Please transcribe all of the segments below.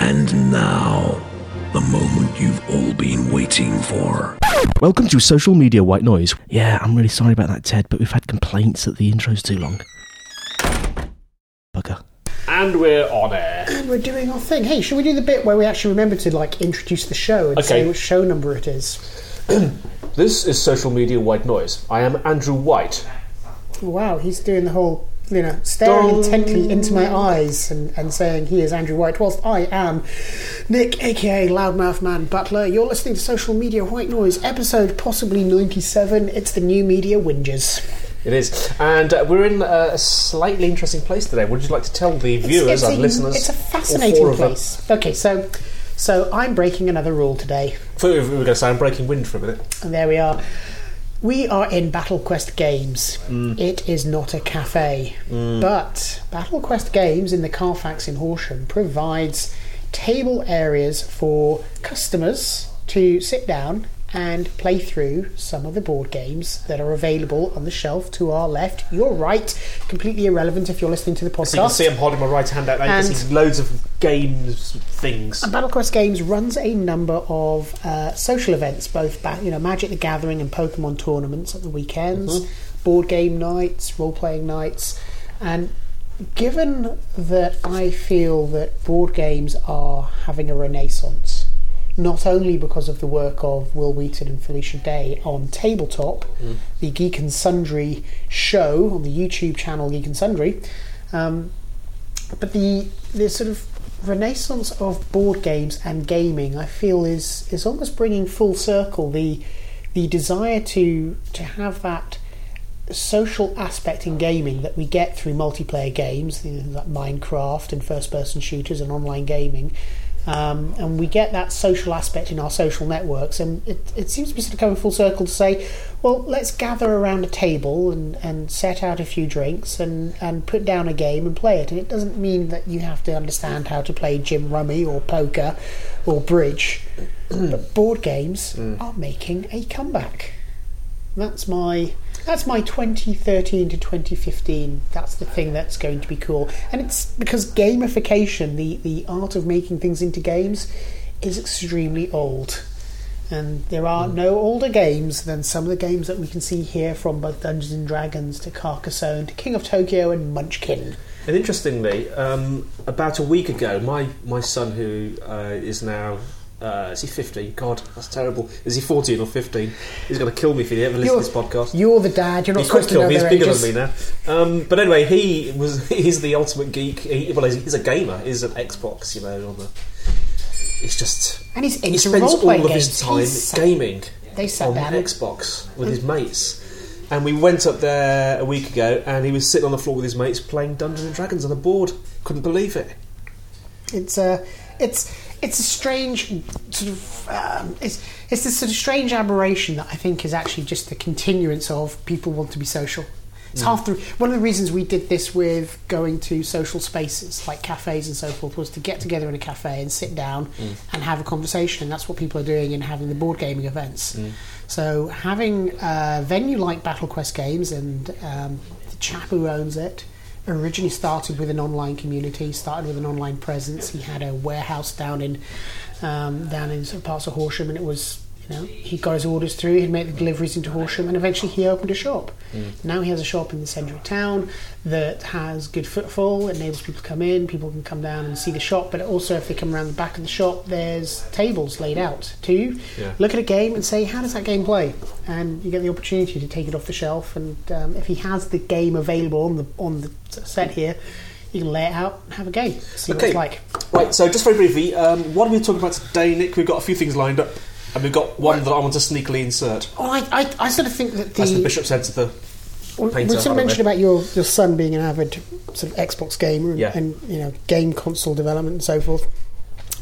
And now, the moment you've all been waiting for. Welcome to Social Media White Noise. Yeah, I'm really sorry about that, Ted, but we've had complaints that the intro's too long. Bugger. And we're on air. And we're doing our thing. Hey, should we do the bit where we actually remember to like introduce the show and Okay. say which show number it is? This is Social Media White Noise. I am Andrew White. Wow, he's doing the whole, you know, staring Dong. intently into my eyes and, and saying he is Andrew White, whilst I am Nick, aka Loudmouth Man Butler. You're listening to Social Media White Noise, episode possibly 97. It's the new media whinges. It is. And uh, we're in uh, a slightly interesting place today. Would you like to tell the viewers and listeners? It's a fascinating place. Okay, so so I'm breaking another rule today. Thought we were going to say I'm breaking wind for a minute. And there we are. We are in Battle Quest Games. Mm. It is not a cafe. Mm. But Battle Quest Games in the Carfax in Horsham provides table areas for customers to sit down and play through some of the board games that are available on the shelf to our left. Your right, completely irrelevant if you're listening to the podcast. So you can see I'm holding my right hand out. You can And- see loads of games things. And BattleQuest Games runs a number of uh, social events, both ba- you know Magic the Gathering and Pokemon tournaments at the weekends, board game nights, role playing nights, and given that I feel that board games are having a renaissance, not only because of the work of Wil Wheaton and Felicia Day on Tabletop, the Geek and Sundry show on the YouTube channel Geek and Sundry, um, but the the sort of renaissance of board games and gaming, I feel, is is almost bringing full circle the the desire to to have that social aspect in gaming that we get through multiplayer games, you know, like Minecraft and first-person shooters and online gaming. Um, and we get that social aspect in our social networks, and it, it seems to be sort of coming full circle to say, well, let's gather around a table and, and set out a few drinks and, and put down a game and play it. And it doesn't mean that you have to understand how to play Gin Rummy or poker or bridge, but board games are making a comeback. That's my that's my 2013 to 2015. That's the thing that's going to be cool, and it's because gamification, the the art of making things into games, is extremely old. And there are no older games than some of the games that we can see here from both Dungeons and Dragons to Carcassonne to King of Tokyo and Munchkin. And interestingly, um, about a week ago, my, my son, who uh, is now. Uh, is he 15? God, that's terrible. Is he 14 or 15? He's going to kill me if he ever listens to this podcast. You're the dad. You're not He could supposed to kill know me. He's bigger ages. than me now. Um, but anyway, he was. He's the ultimate geek. He, well, he's, he's a gamer. He's an Xbox. You know, on the. He's just. And he's He spends all of games. his time He's gaming They sat on down. Xbox with his mates. And we went up there a week ago, and he was sitting on the floor with his mates playing Dungeons and Dragons on a board. Couldn't believe it. It's a, it's it's a strange sort of um, it's it's this sort of strange aberration that I think is actually just the continuance of people want to be social. It's half the one of the reasons we did this with going to social spaces like cafes and so forth was to get together in a cafe and sit down and have a conversation. And that's what people are doing in having the board gaming events. So having a venue like Battle Quest Games and um, the chap who owns it originally started with an online community, started with an online presence. He had a warehouse down in um, down in sort of parts of Horsham, and it was he got his orders through. He'd make the deliveries into Horsham, and eventually he opened a shop. Now he has a shop in the centre of town that has good footfall, enables people to come in. People can come down and see the shop, but also if they come around the back of the shop, there's tables laid out to Yeah. look at a game and say, how does that game play? And you get the opportunity to take it off the shelf. And um, if he has the game available on the on the set here, you can lay it out and have a game. See what Okay. it's like. Right, so just very briefly, um, what are we talking about today, Nick? We've got a few things lined up, and we've got one that I want to sneakily insert. Oh, I, I, I sort of think that the, That's the bishop's head to the we we painter, sort of I don't mentioned about your, your son being an avid sort of Xbox gamer and, Yeah. and you know game console development and so forth.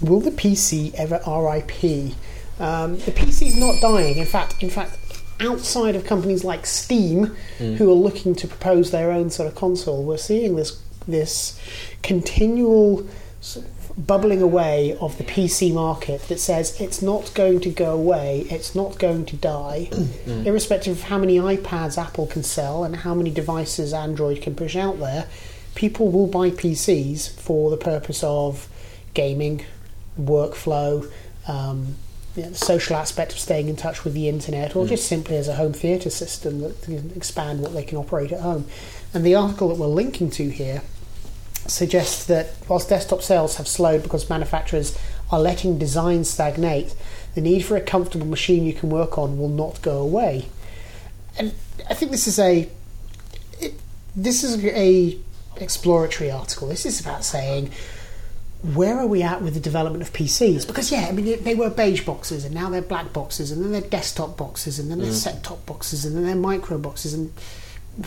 Will the PC ever RIP? Um, the PC is not dying. In fact, in fact, outside of companies like Steam, Hmm. who are looking to propose their own sort of console, we're seeing this this continual sort of bubbling away of the PC market that says it's not going to go away, it's not going to die, irrespective of how many iPads Apple can sell and how many devices Android can push out there. People will buy PCs for the purpose of gaming, workflow, um, you know, the social aspect of staying in touch with the internet, or just simply as a home theatre system that can expand what they can operate at home. And the article that we're linking to here suggests that whilst desktop sales have slowed because manufacturers are letting design stagnate, the need for a comfortable machine you can work on will not go away. And I think this is a it, this is a exploratory article. This is about saying where are we at with the development of PCs? Because yeah, I mean they were beige boxes and now they're black boxes and then they're desktop boxes and then they're mm. set top boxes and then they're micro boxes and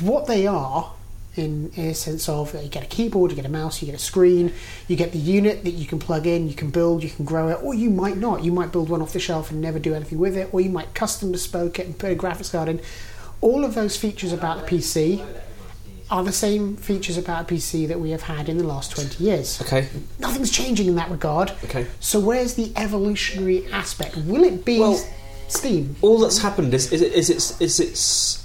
what they are in, in a sense of you get a keyboard, you get a mouse, you get a screen, you get the unit that you can plug in, you can build, you can grow it, or you might not. You might build one off the shelf and never do anything with it, or you might custom bespoke it and put a graphics card in. All of those features about the PC are the same features about a PC that we have had in the last 20 years. Okay. Nothing's changing in that regard. Okay. So where's the evolutionary aspect? Will it be Well- Steam? All that's happened is is, it, is it's is it's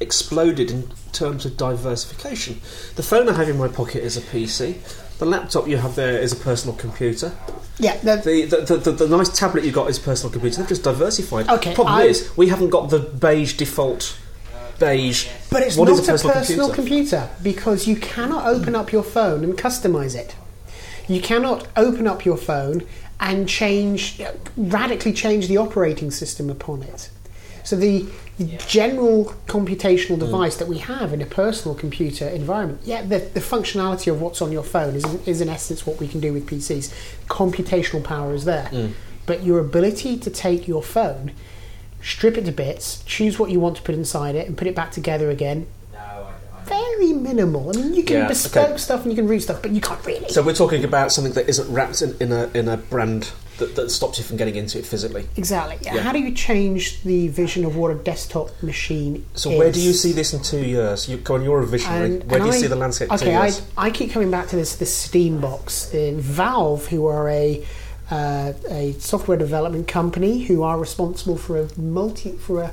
exploded in terms of diversification. The phone I have in my pocket is a PC. The laptop you have there is a personal computer. Yeah, the, The the, the, the, nice tablet you got is personal computer. They've just diversified. Okay, Problem I- is, we haven't got the beige default beige. But it's What not a a personal personal computer? computer? because you cannot open up your phone and customize it. You cannot open up your phone and change radically change the operating system upon it. So the, the general computational mm. device that we have in a personal computer environment, yeah, the, the functionality of what's on your phone is, is in essence what we can do with PCs. Computational power is there, mm. but your ability to take your phone strip it to bits, choose what you want to put inside it, and put it back together again. Very minimal. I mean, you can Yeah, bespoke okay. stuff and you can read stuff, but you can't really. So we're talking about something that isn't wrapped in, in a in a brand that, that stops you from getting into it physically. exactly. Yeah. How do you change the vision of what a desktop machine So is? where do you see this in two years? You, on, you're a visionary. And- where and do you I- see the landscape Okay, I. I keep coming back to this this Steam box. In Valve, who are a uh, a software development company who are responsible for a multi for a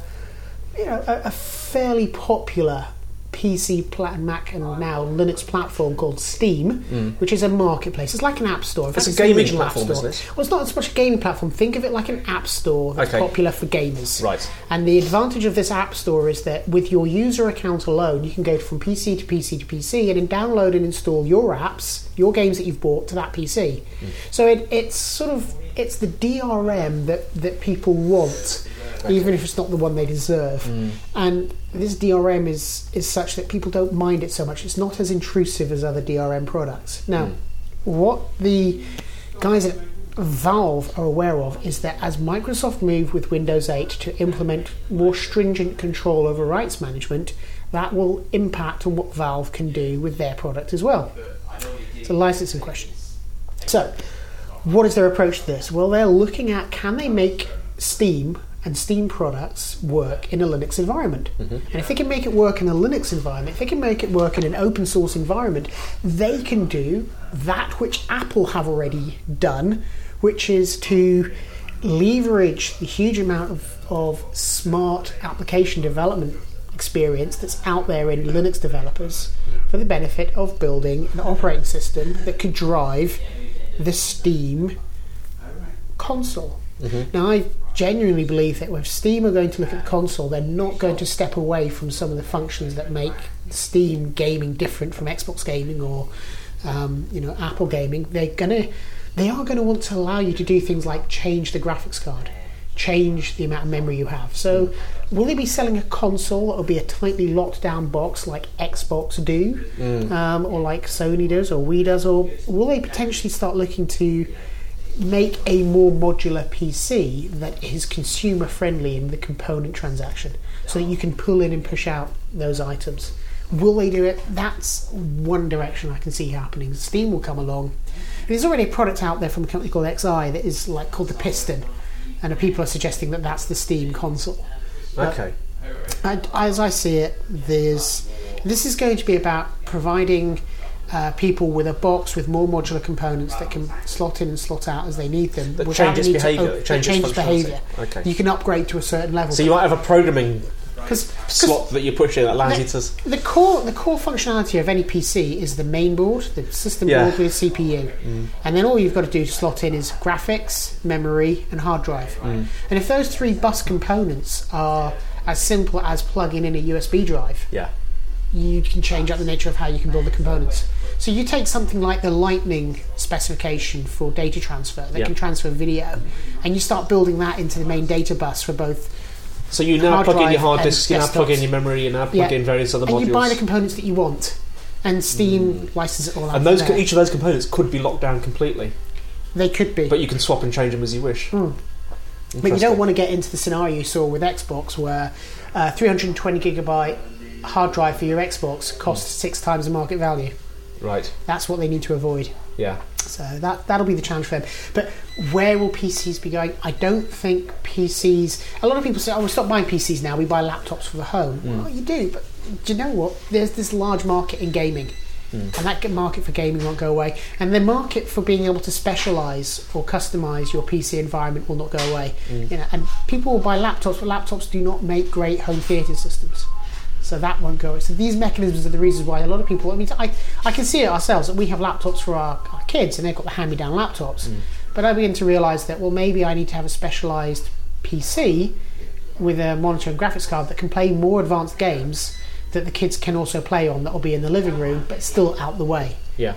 you know a, a fairly popular PC, pla- Mac, and now Linux platform called Steam, mm. which is a marketplace. It's like an app store. In. It's a gaming platform, store. isn't it? Well, it's not as much a gaming platform. Think of it like an app store that's Okay. popular for gamers. Right. And the advantage of this app store is that with your user account alone, you can go from PC to PC to PC and then download and install your apps, your games that you've bought to that PC. Mm. So it, it's sort of it's the DRM that, that people want, even if it's not the one they deserve. Mm. And this DRM is is such that people don't mind it so much. It's not as intrusive as other DRM products. Now, mm. what the guys at Valve are aware of is that as Microsoft move with Windows 8 to implement more stringent control over rights management, that will impact on what Valve can do with their product as well. It's a licensing question. So, what is their approach to this? Well, they're looking at can they make Steam and Steam products work in a Linux environment? Mm-hmm. And if they can make it work in a Linux environment, if they can make it work in an open source environment, they can do that which Apple have already done, which is to leverage the huge amount of, of smart application development experience that's out there in Linux developers for the benefit of building an operating system that could drive the Steam console. Mm-hmm. Now, I genuinely believe that if Steam are going to look at the console, they're not going to step away from some of the functions that make Steam gaming different from Xbox gaming or um, you know Apple gaming. They're gonna they are going to want to allow you to do things like change the graphics card, change the amount of memory you have. So, will they be selling a console that will be a tightly locked down box like Xbox do, um, or like Sony does, or Wii does, or will they potentially start looking to make a more modular PC that is consumer friendly in the component transaction so that you can pull in and push out those items. Will they do it? That's one direction I can see happening. Steam will come along. There's already a product out there from a company called XI that is like called the Piston, and people are suggesting that that's the Steam console. But Okay. as I see it, there's this is going to be about providing uh, people with a box with more modular components that can slot in and slot out as they need them. That changes need behaviour, changes changes behaviour. Okay. You can upgrade to a certain level. So you might have a programming because slot that you push in that allows you to. the core the core functionality of any PC is the main board, the system Yeah. board with CPU, and then all you've got to do to slot in is graphics, memory, and hard drive. And if those three bus components are as simple as plugging in a USB drive, Yeah. You can change up the nature of how you can build the components. So you take something like the Lightning specification for data transfer that Yeah. can transfer video, and you start building that into the main data bus for both So you now plug in your hard and disks, you now plug in your memory, you now plug Yeah. in various other and modules. you buy the components that you want, and Steam licenses it all out. and those co- each of those components could be locked down completely, they could be, but you can swap and change them as you wish. Hmm. but you don't want to get into the scenario you saw with Xbox, where uh, 320 gigabyte hard drive for your Xbox costs hmm. six times the market value. Right. That's what they need to avoid. Yeah. So that that'll be the challenge for them. But where will PCs be going? I don't think PCs. A lot of people say, "Oh, we stop buying PCs now. We buy laptops for the home." Hmm. Well, you do, but do you know what? There's this large market in gaming, hmm. and that market for gaming won't go away. And the market for being able to specialize or customize your PC environment will not go away. You know, and people will buy laptops, but laptops do not make great home theater systems. So that won't go. So these mechanisms are the reasons why a lot of people. I mean, I, I can see it ourselves that we have laptops for our, our kids, and they've got the hand-me-down laptops. Mm. But I begin to realise that well, maybe I need to have a specialised PC with a monitor and graphics card that can play more advanced games that the kids can also play on. That will be in the living room, but still out the way. Yeah.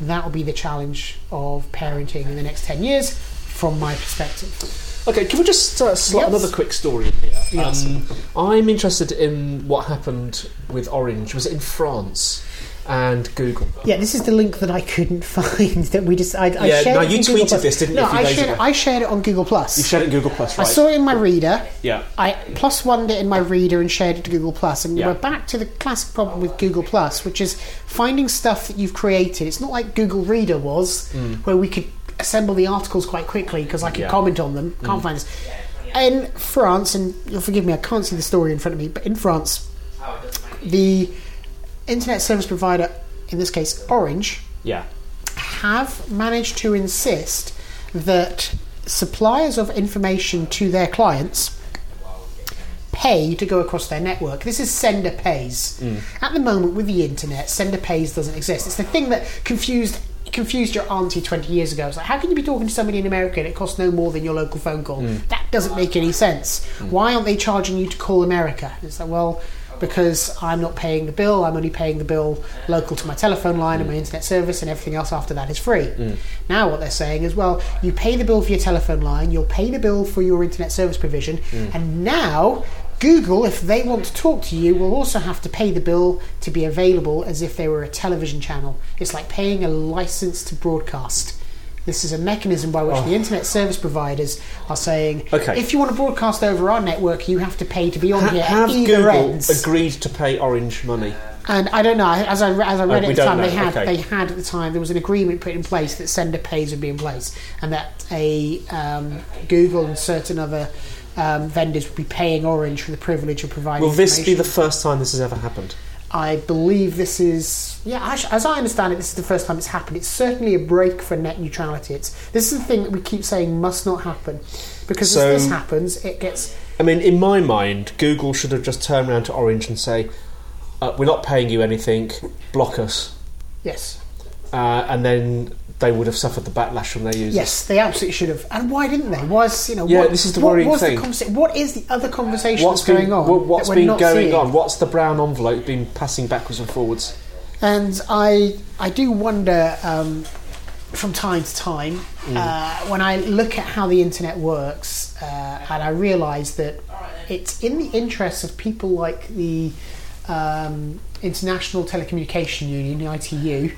That will be the challenge of parenting in the next ten years, from my perspective. Okay, can we just uh, slot Yes. another quick story in here? Yes. Um, I'm interested in what happened with Orange. Was it in France and Google? Yeah, this is the link that I couldn't find. That we just I, I Yeah, shared no, it you Google tweeted Plus. this, didn't you, No, a few I days shared ago? I shared it on Google Plus. You shared it in Google Plus, right? I saw it in my reader. yeah. I plus one it in my reader and shared it to Google Plus, and Yeah. we're back to the classic problem with Google Plus, which is finding stuff that you've created. It's not like Google Reader was, where we could assemble the articles quite quickly because I Mm. Yeah. Mm. comment on them. Can't find this. In France, and you'll forgive me, I can't see the story in front of me, but in France, the internet service provider, in this case Orange, Yeah. have managed to insist that suppliers of information to their clients pay to go across their network. This is sender pays. At the moment, with the internet, sender pays doesn't exist. It's the thing that confused confused your auntie 20 years ago. It's like, how can you be talking to somebody in America and it costs no more than your local phone call? Hmm. That doesn't make any sense. Hmm. Why aren't they charging you to call America? It's like, well, because I'm not paying the bill, I'm only paying the bill local to my telephone line and my hmm. internet service, and everything else after that is free. Now, what they're saying is, well, you pay the bill for your telephone line, you'll pay the bill for your internet service provision, and now Google, if they want to talk to you, will also have to pay the bill to be available as if they were a television channel. It's like paying a license to broadcast. This is a mechanism by which the internet service providers are saying, Okay. if you want to broadcast over our network, you have to pay to be on Ha- here have Google ends. agreed to pay Orange money? And I don't know. As I as I read Oh, it at the time, know, they had okay. they had at the time there was an agreement put in place that sender pays would be in place, and that a um, Google and certain other um, vendors would be paying Orange for the privilege of providing. Will this be the first time this has ever happened? I believe this is yeah. As, as I understand it, this is the first time it's happened. It's certainly a break for net neutrality. It's this is the thing that we keep saying must not happen, because So- if this happens, it gets I mean, in my mind, Google should have just turned around to Orange and say, uh, "We're not paying you anything. Block us," yes. uh, and then they would have suffered the backlash from their users. Yes, they absolutely should have. And why didn't they? Why Was you know? Yeah, what, this is the what worrying was thing. The conversa- what is the other conversation What's that's been going on? what- What's been going seeing? on? What's the brown envelope been passing backwards and forwards? And I, I do wonder um, from time to time Mm. uh, when I look at how the internet works, uh, and I realise that it's in the interests of people like the um, International Telecommunication Union, the ITU,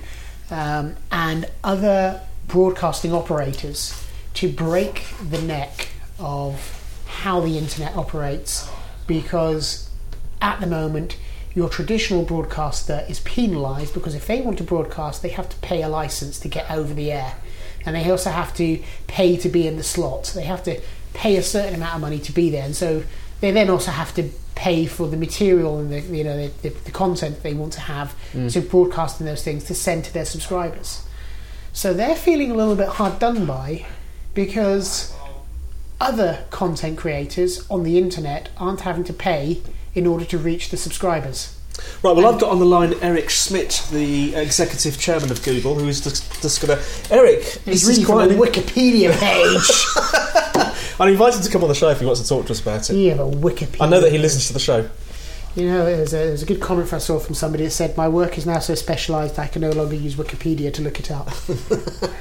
um, and other broadcasting operators to break the neck of how the internet operates because at the moment your traditional broadcaster is penalised because if they want to broadcast they have to pay a license to get over the air. And they also have to pay to be in the slot. They have to pay a certain amount of money to be there. And so they then also have to pay for the material and the you know the, the, the content they want to have mm. to broadcast in those things to send to their subscribers so they're feeling a little bit hard done by because other content creators on the internet aren't having to pay in order to reach the subscribers. Right, well, I've got on the line Eric Schmidt, the executive chairman of Google, who is just, just going to. Eric, He's reading from quite a Wikipedia page. I invited him to come on the show if he wants to talk to us about it. you have a Wikipedia. I know that he listens to the show. You know, there's a, there's a good comment I saw from somebody that said, "My work is now so specialised I can no longer use Wikipedia to look it up."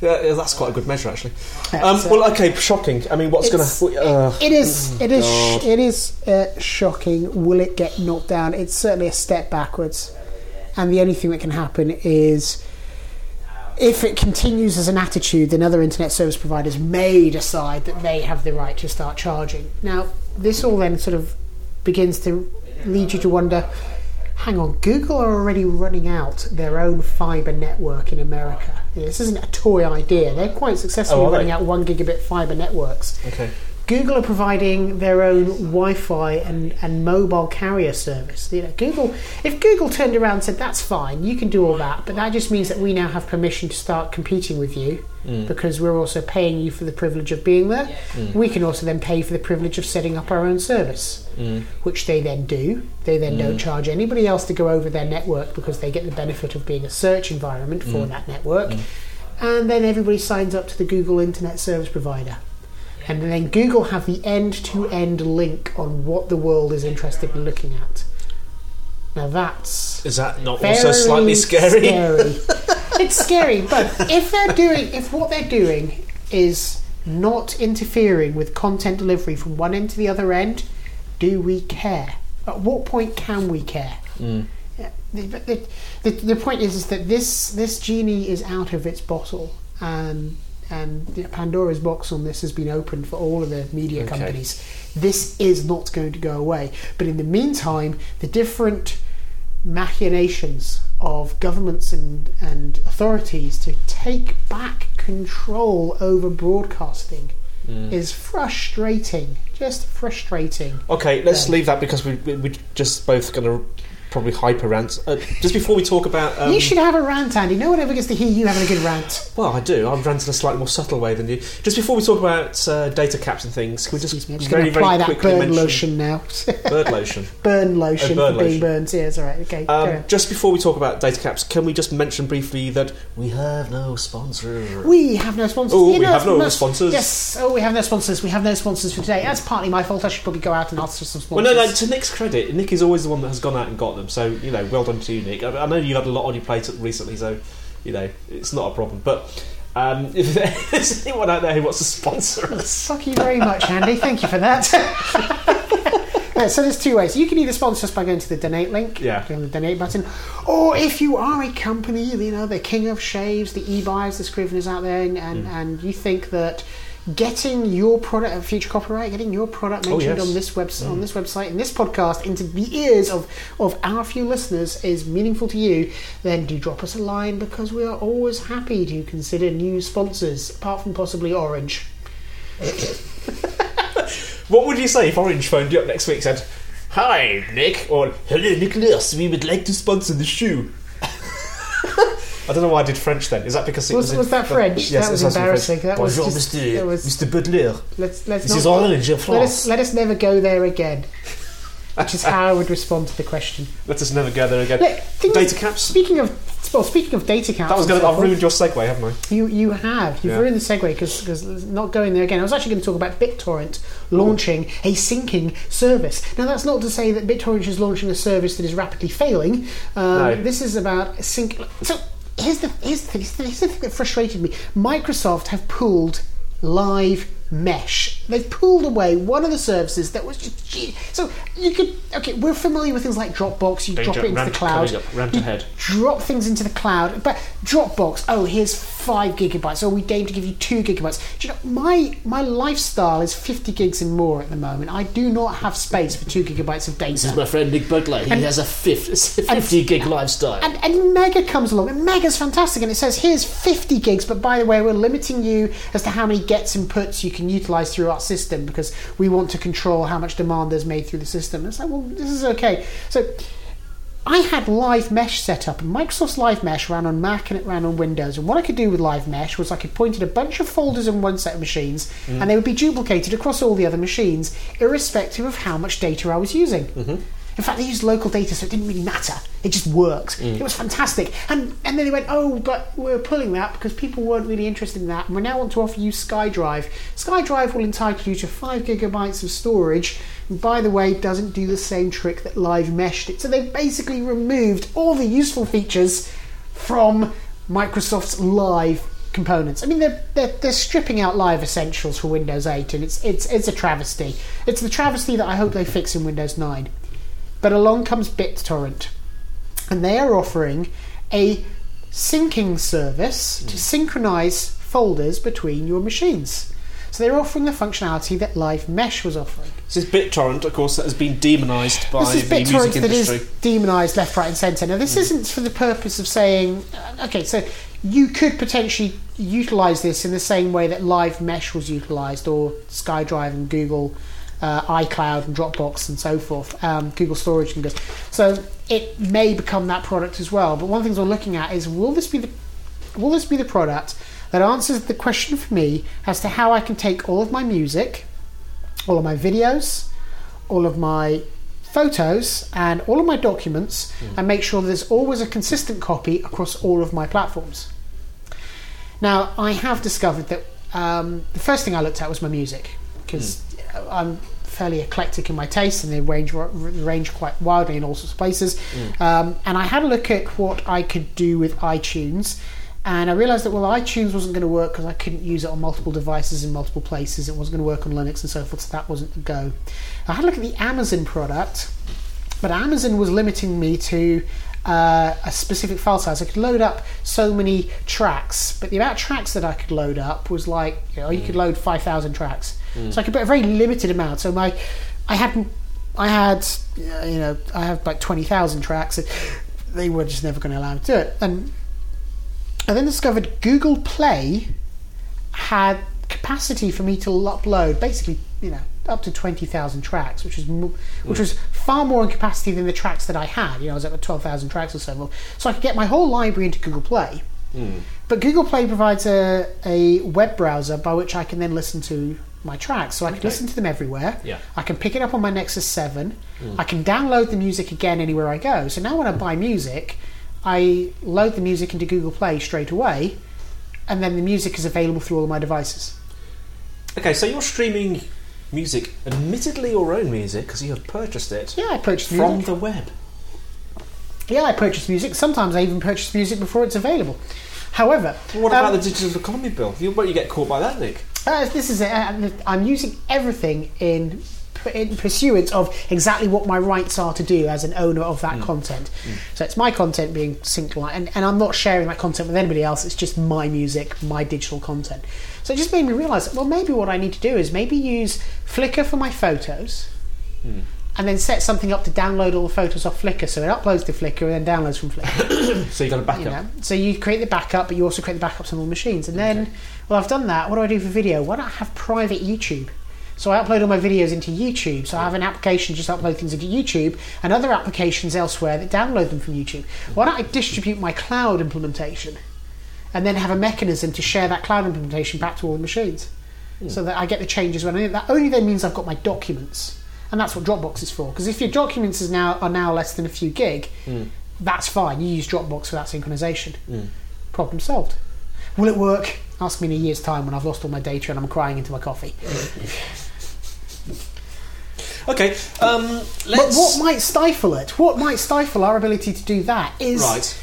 Yeah, yeah, that's quite a good measure, actually. Um, That's, uh, well, okay, shocking. I mean, what's going to? Uh, It is. It is. God. It is uh, shocking. Will it get knocked down? It's certainly a step backwards, and the only thing that can happen is if it continues as an attitude, then other internet service providers may decide that they have the right to start charging. Now, this all then sort of begins to lead you to wonder. Hang on, Google are already running out their own fiber network in America. This isn't a toy idea. They're quite successfully Oh, they? running out one gigabit fiber networks. okay. Google are providing their own Wi-Fi and, and mobile carrier service. You know, Google, if Google turned around and said that's fine, you can do all that, but that just means that we now have permission to start competing with you mm. because we're also paying you for the privilege of being there. Mm. We can also then pay for the privilege of setting up our own service, mm. which they then do. They then don't charge anybody else to go over their network because they get the benefit of being a search environment for that network. And then everybody signs up to the Google Internet Service Provider and then Google have the end-to-end link on what the world is interested in looking at. Now that's Is that not also slightly scary? scary. it's scary, but if they're doing, if what they're doing is not interfering with content delivery from one end to the other end, do we care? At what point can we care? Mm. The, the, the, the point is, is that this this genie is out of its bottle, and and the Pandora's box on this has been opened for all of the media Okay. companies. This is not going to go away. But in the meantime, the different machinations of governments and, and authorities to take back control over broadcasting Mm. is frustrating. Just frustrating. Okay, let's Yeah. leave that because we, we, we're just both going to probably hyper rant. Uh, just before we talk about. Um, you should have a rant, Andy. No one ever gets to hear you having a good rant. Well, I do. I'm ranting in a slightly more subtle way than you. Just before we talk about uh, data caps and things, can we just Excuse me, I'm just very, apply very that burn mention lotion now. bird lotion? burn lotion Oh, burn for being lotion. burnt. Yeah, it's all right. Okay. Um, just before we talk about data caps, can we just mention briefly that we have no sponsors? We have no sponsors. Oh, You we know, have no that's- sponsors. Yes. Oh, we have no sponsors. We have no sponsors for today. That's partly my fault. I should probably go out and ask for some sponsors. Well, no, no. To Nick's credit, Nick is always the one that has gone out and got them. So you know, well done to you, Nick. I, I know you've had a lot on your plate recently, so you know it's not a problem. But um, if there's anyone out there who wants to sponsor us, Thank you very much, Andy. Thank you for that. Yeah, so there's two ways. You can either sponsor us by going to the donate link, Yeah. click on the donate button, or if you are a company, you know, the king of shaves, the eBuyers, the Scriveners out there, and, Mm. and, and you think that getting your product, uh, future copyright, getting your product Oh, mentioned yes. Mm. on this website, on this website, in this podcast, into the ears of of our few listeners is meaningful to you, then do drop us a line because we are always happy to consider new sponsors, apart from possibly Orange. what would you say if Orange phoned you up next week and said, "Hi, Nick," or "Hello, Nicholas, we would like to sponsor the shoe." I don't know why I did French then. Is that because it Was- was, in- was that French? Yes, That was embarrassing. That was Bonjour, just- Mr. that was- Mr. Butler. Let's let's This not is Orange in let us let us never go there again. Which is how I would respond to the question. Let us never go there again. Things- Data caps. Speaking of well, speaking of data caps, That was going. I've ruined your segue, haven't I? You you have you've Yeah. ruined the segue because not going there again. I was actually going to talk about BitTorrent launching a syncing service. Now that's not to say that BitTorrent is launching a service that is rapidly failing. Um, No. This is about sync. So here's the here's the, thing- here's the thing that frustrated me. Microsoft have pulled live mesh. They've pulled away one of the services that was just gee- so you could okay. We're familiar with things like Dropbox. You drop Danger, it into rant the cloud. coming up, rant You ahead. Drop things into the cloud, but Dropbox. Oh, here's five gigabytes. Oh, we deign to give you two gigabytes. Do you know my my lifestyle is fifty gigs and more at the moment. I do not have space for two gigabytes of data. This is my friend Nick Butler. He And- has a 50, 50 gig lifestyle. And, and Mega comes along, and Mega's fantastic, and it says here's 50 gigs, but by the way, we're limiting you as to how many gets and puts you can utilize through our system because we want to control how much demand there's made through the system. It's like, well, this is okay. So I had Live Mesh set up, and Microsoft's Live Mesh ran on Mac and it ran on Windows. And what I could do with Live Mesh was I could point at a bunch of folders in one set of machines, mm-hmm. and they would be duplicated across all the other machines, irrespective of how much data I was using. Mm-hmm. In fact, they used local data, so it didn't really matter. It just worked. Mm. It was fantastic. And and then they went, oh, but we're pulling that because people weren't really interested in that, and we now want to offer you SkyDrive. SkyDrive will entitle you to five gigabytes of storage. And by the way, doesn't do the same trick that Live Mesh did. So they've basically removed all the useful features from Microsoft's Live components. I mean, they're, they're, they're stripping out Live Essentials for Windows 8, and it's it's it's a travesty. It's the travesty that I hope they fix in Windows 9. But along comes BitTorrent, and they are offering a syncing service to synchronize folders between your machines. So they're offering the functionality that Live Mesh was offering. This is BitTorrent, of course, that has been demonised by This is the BitTorrent music that is industry. demonised left, right, and centre. Now, this isn't for the purpose of saying, uh, okay, so you could potentially utilise this in the same way that Live Mesh was utilised, or SkyDrive and Google, uh, iCloud and Dropbox and so forth, um, Google Storage and goes. So it may become that product as well. But one of the things we're looking at is, will this be the will this be the product that answers the question for me as to how I can take all of my music, all of my videos, all of my photos, and all of my documents, and make sure there's always a consistent copy across all of my platforms. Now, I have discovered that um, the first thing I looked at was my music because I'm fairly eclectic in my tastes and they range range quite wildly in all sorts of places. Um, and I had a look at what I could do with iTunes. And I realised that well, iTunes wasn't going to work because I couldn't use it on multiple devices in multiple places. It wasn't going to work on Linux and so forth, so that wasn't the go. I had a look at the Amazon product, but Amazon was limiting me to uh, a specific file size. I could load up so many tracks, but the amount of tracks that I could load up was like, you know, you could load five thousand tracks. So I could put a very limited amount. So my, I hadn't, I had, you know, I have like twenty thousand tracks. And they were just never going to allow me to do it. And I then discovered Google Play had capacity for me to upload basically, you know, up to twenty thousand tracks, which was mo- which hmm. was far more in capacity than the tracks that I had. You know, I was at twelve thousand tracks or so. So I could get my whole library into Google Play. Hmm. But Google Play provides a, a web browser by which I can then listen to my tracks. So I can listen to them everywhere. Yeah. I can pick it up on my Nexus 7. Hmm. I can download the music again anywhere I go. So now when I buy music, I load the music into Google Play straight away, and then the music is available through all of my devices. Okay, so you're streaming music, admittedly your own music, because you have purchased it Yeah, I purchased from music. the web. Yeah, I purchase music. Sometimes I even purchase music before it's available. However, What um, about the digital economy bill? You won't you get caught by that, Nick? Uh, this is it. Uh, I'm using everything in in pursuance of exactly what my rights are to do as an owner of that mm. content. Mm. So it's my content being synced, and, and I'm not sharing that content with anybody else. It's just my music, my digital content. So it just made me realise that well, maybe what I need to do is maybe use Flickr for my photos. Mm. And then set something up to download all the photos off Flickr, so it uploads to Flickr and then downloads from Flickr. So you got a backup. You know, so you create the backup, but you also create the backups on all machines. And then, well, I've done that. What do I do for video? Why don't I have private YouTube? So I upload all my videos into YouTube. So I have an application just upload things into YouTube, and other applications elsewhere that download them from YouTube. Why don't I distribute my cloud implementation, and then have a mechanism to share that cloud implementation back to all the machines, hmm. so that I get the changes when I need. That only then means I've got my documents, and that's what Dropbox is for. Because if your documents is now are now less than a few gig, hmm. that's fine. You use Dropbox for that synchronization. Hmm. Problem solved. Will it work? Ask me in a year's time when I've lost all my data and I'm crying into my coffee. Okay, um, But what might stifle it? What might stifle our ability to do that is Right.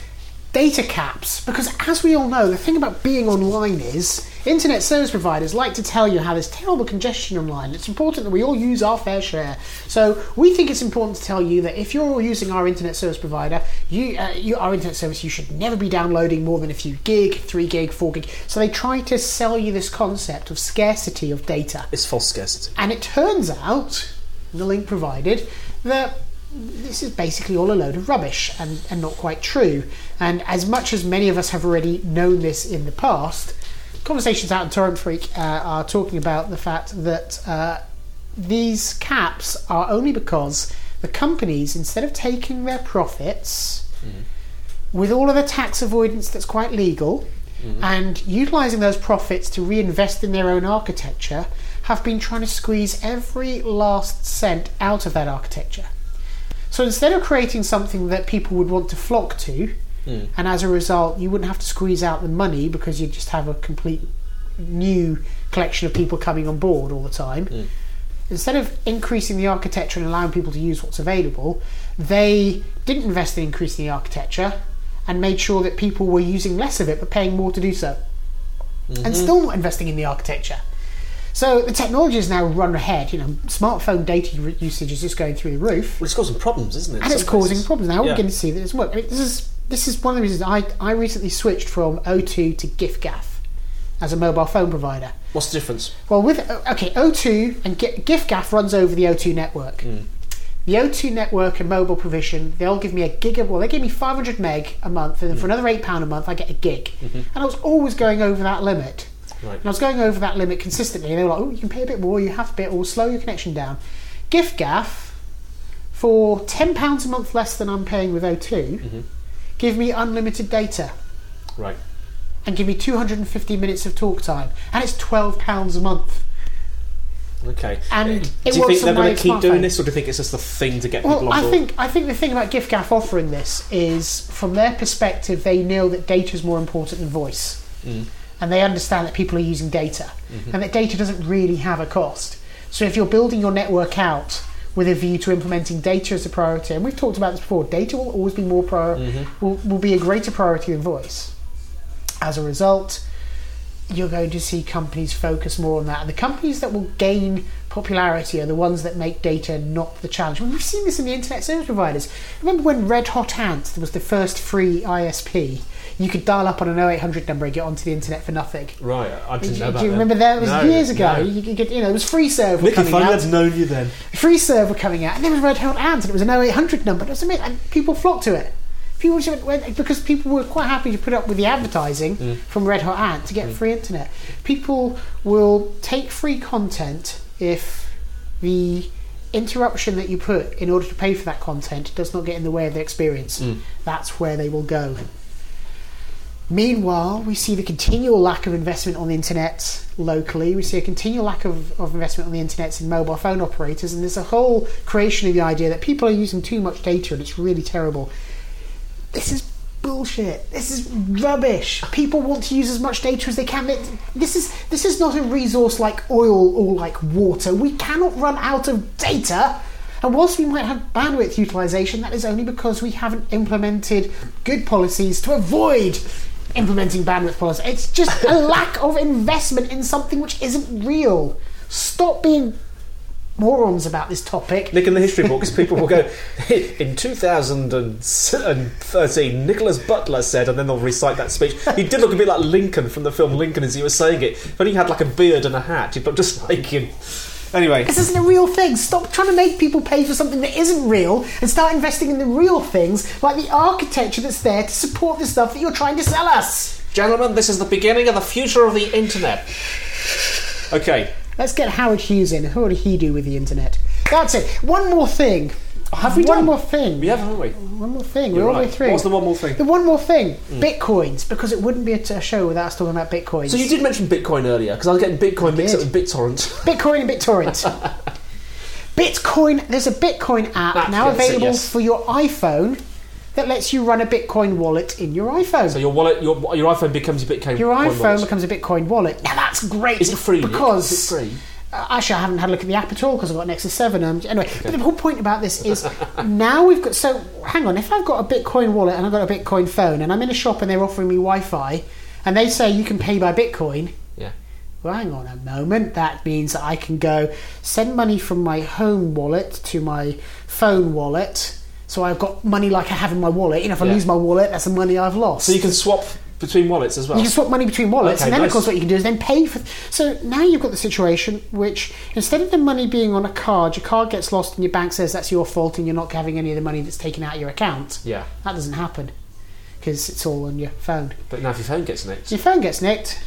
Data caps. Because as we all know, the thing about being online is internet service providers like to tell you how there's terrible congestion online. It's important that we all use our fair share. So we think it's important to tell you that if you're all using our internet service provider, you, uh, you our internet service, you should never be downloading more than a few gig, three gig, four gig. So they try to sell you this concept of scarcity of data. It's false scarcity. And it turns out, the link provided, that this is basically all a load of rubbish and, and not quite true. And as much as many of us have already known this in the past, conversations out in TorrentFreak uh, are talking about the fact that uh, these caps are only because the companies, instead of taking their profits with all of the tax avoidance that's quite legal and utilizing those profits to reinvest in their own architecture, have been trying to squeeze every last cent out of that architecture. So instead of creating something that people would want to flock to, hmm. and as a result, you wouldn't have to squeeze out the money because you'd just have a complete new collection of people coming on board all the time. Hmm. Instead of increasing the architecture and allowing people to use what's available, they didn't invest in increasing the architecture and made sure that people were using less of it but paying more to do so. And mm-hmm. still not investing in the architecture. So the technology has now run ahead. You know, smartphone data usage is just going through the roof Well, it's causing problems, isn't it? and it's causing places. problems now. We're Yeah. beginning to see that it's work. I mean, this is this is one of the reasons I I recently switched from O2 to giffgaff as a mobile phone provider. What's the difference? Well, with uh, okay, O2 and Gi- giffgaff runs over the O2 network. Hmm. The O2 network and mobile provision, they'll give me a gig. Well, they give me 500 meg a month, and then for hmm. another eight pound a month, I get a gig. Mm-hmm. And I was always going over that limit. Right. And I was going over that limit consistently. And they were like, "Oh, you can pay a bit more. You have a bit, or slow your connection down." Gift giffgaff for 10 pounds a month less than I'm paying with O2, give me unlimited data Right. and give me 250 minutes of talk time, and it's 12 pounds a month. Okay. And Uh, it do you think they're going to keep doing this, or do you think it's just the thing to get people Well, on I board? think I think the thing about giffgaff offering this is, from their perspective, they know that data is more important than voice, Mm. And they understand that people are using data, Mm-hmm. and that data doesn't really have a cost. So if you're building your network out with a view to implementing data as a priority, and we've talked about this before, data will always be more prior- Mm-hmm. will, will be a greater priority than voice. As a result, you're going to see companies focus more on that. And the companies that will gain popularity are the ones that make data not the challenge. Well, we've seen this in the internet service providers. Remember when Red Hot Ant was the first free ISP? You could dial up on an 0800 number and get onto the internet for nothing. Right, I didn't know you, about do you that. remember that? It was No, years ago. no. You could get, you know, it was Freeserve Nick, if coming I out. had known you then. Freeserve coming out, and there was Red Hot Ant, and it was an 0800 number. It was amazing, and people flocked to it. People just went, because people were quite happy to put up with the advertising Mm. from Red Hot Ant to get free internet. People will take free content if the interruption that you put in order to pay for that content does not get in the way of the experience. Mm. That's where they will go. Meanwhile, we see the continual lack of investment on the internet locally. We see a continual lack of, of investment on the internet in mobile phone operators, and there's a whole creation of the idea that people are using too much data and it's really terrible. This is bullshit. This is rubbish. People want to use as much data as they can. This is this is not a resource like oil or like water. We cannot run out of data. And whilst we might have bandwidth utilization, that is only because we haven't implemented good policies to avoid implementing bandwidth policy. It's just a lack of investment in something which isn't real. Stop being morons about this topic. Nick, in the history books, people will go, in 2013, Nicholas Butler said, and then they'll recite that speech. He did look a bit like Lincoln from the film Lincoln as he was saying it, but he had like a beard and a hat. He looked just like him. Anyway, This isn't a real thing. Stop trying to make people pay for something that isn't real and start investing in the real things, like the architecture that's there to support the stuff that you're trying to sell us. gentlemen, this is the beginning of the future of the internet. Okay, Let's get Howard Hughes in. What did he do with the internet? That's it. One more thing. Oh, have we done one done? more thing. We have, haven't we? One more thing. You're We're all the way right. through. What's the one more thing? The one more thing. Mm. Bitcoins, because it wouldn't be a, t- a show without us talking about bitcoins. So you did mention Bitcoin earlier, because I was getting Bitcoin mixed up with BitTorrent. Bitcoin and BitTorrent. Bitcoin. There's a Bitcoin app now available yes. for your iPhone that lets you run a Bitcoin wallet in your iPhone. So your wallet, your, your iPhone becomes a Bitcoin. your iPhone wallet. becomes a Bitcoin wallet. Now that's great. Is it free? Because is it free? Uh, actually, I haven't had a look at the app at all because I've got Nexus Seven. Um, anyway, but the whole point about this is now we've got. So hang on, if I've got a Bitcoin wallet and I've got a Bitcoin phone and I'm in a shop and they're offering me Wi-Fi and they say you can pay by Bitcoin. Yeah. Well, hang on a moment. That means that I can go send money from my home wallet to my phone wallet. So I've got money like I have in my wallet. You know, if I Yeah. lose my wallet, that's the money I've lost. So you can swap between wallets as well. You can swap money between wallets, Okay, and then nice. of course what you can do is then pay for. So now you've got the situation which instead of the money being on a card, your card gets lost, and your bank says that's your fault, and you're not having any of the money that's taken out of your account. Yeah. That doesn't happen because it's all on your phone. But now if your phone gets nicked, your phone gets nicked.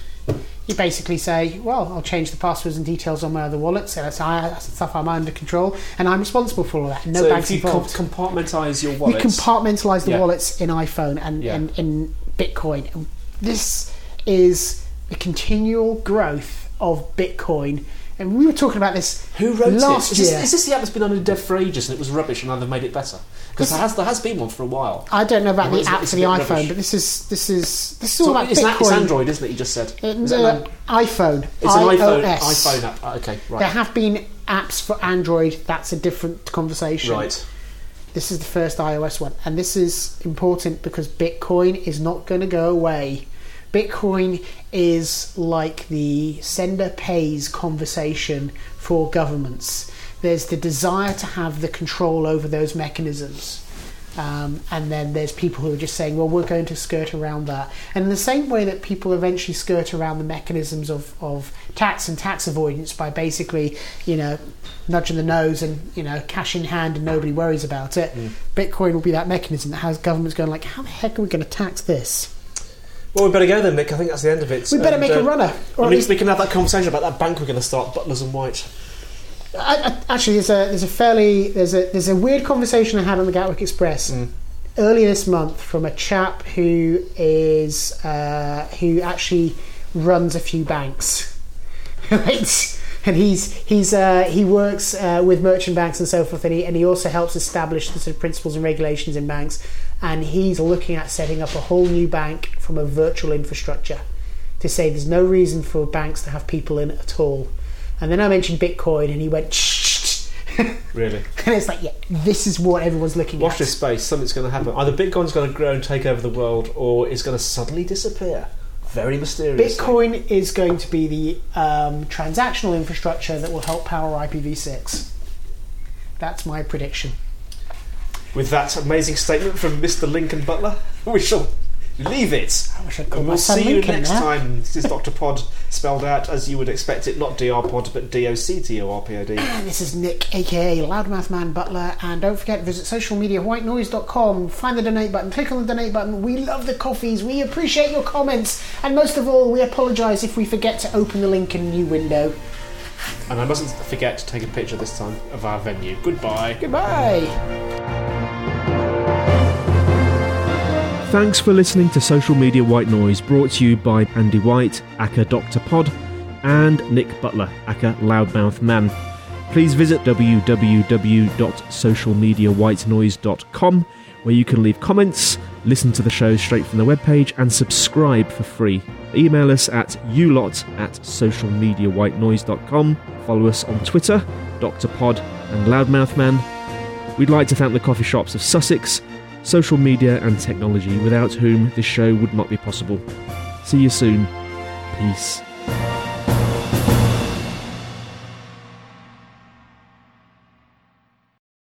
you basically say, well, I'll change the passwords and details on my other wallets. So that's, I, that's stuff I'm under control, and I'm responsible for all that. No so banks you involved. compartmentalize your you wallets, compartmentalize the Yeah. wallets in iPhone and, Yeah. and in Bitcoin. And This is the continual growth of Bitcoin. And we were talking about this who wrote last it? Is year. this, is this the app that's been under dev for ages and it was rubbish and now they've made it better? Because there has there has been one for a while. I don't know about the app for the iPhone, rubbish. but this is this is this is all So about it's, Bitcoin. not, it's Android, isn't it? You just said It's uh, an- iPhone. It's an iPhone iPhone app. Ah, Okay, right, There have been apps for Android. That's a different conversation. right. This is the first iOS one, and this is important because Bitcoin is not going to go away. Bitcoin is like the sender pays conversation for governments. There's the desire to have the control over those mechanisms. Um, and then there's people who are just saying, well, we're going to skirt around that. And in the same way that people eventually skirt around the mechanisms of, of tax and tax avoidance by basically, you know, nudging the nose and, you know, cash in hand and nobody worries about it, Bitcoin will be that mechanism that has governments going like, how the heck are we going to tax this? Well, we better go then, Mick. I think that's the end of it. We better And, make a uh, runner. Or at least we can have that conversation about that bank we're going to start, Butlers and White. I, I, actually, there's a there's a fairly there's a there's a weird conversation I had on the Gatwick Express earlier this month from a chap who is uh, who actually runs a few banks, right? And he's he's uh, he works uh, with merchant banks and so forth, and he and he also helps establish the sort of principles and regulations in banks. And he's looking at setting up a whole new bank from a virtual infrastructure to say there's no reason for banks to have people in at all. And then I mentioned Bitcoin, and he went, Shh. Really? and it's like, yeah, this is what everyone's looking Watch at. Watch this space. Something's going to happen. Either Bitcoin's going to grow and take over the world, or it's going to suddenly disappear. Very mysterious. Bitcoin is going to be the um, transactional infrastructure that will help power IPv6. That's my prediction. With that amazing statement from Mr. Lincoln Butler, we shall leave it. I wish I'd called And my we'll son see you Lincoln next now. time. This is Dr. Pod spelled out as you would expect it, not DR Pod, but D O C T O R P O D. And this is Nick, aka Loudmouth Man Butler, and don't forget to visit social media whitenoise.com, find the donate button, click on the donate button. We love the coffees, we appreciate your comments, and most of all, we apologise if we forget to open the link in a new window. And I mustn't forget to take a picture this time of our venue. Goodbye. Goodbye. Thanks for listening to Social Media White Noise, brought to you by Andy White, aka Dr. Pod, and Nick Butler, aka Loudmouth Man. Please visit www.socialmediawhitenoise.com where you can leave comments, listen to the show straight from the webpage, and subscribe for free. Email us at ulot at socialmediawhitenoise.com. Follow us on Twitter, Dr. Pod and Loudmouth Man. We'd like to thank the coffee shops of Sussex, social media and technology, without whom this show would not be possible. See you soon. Peace.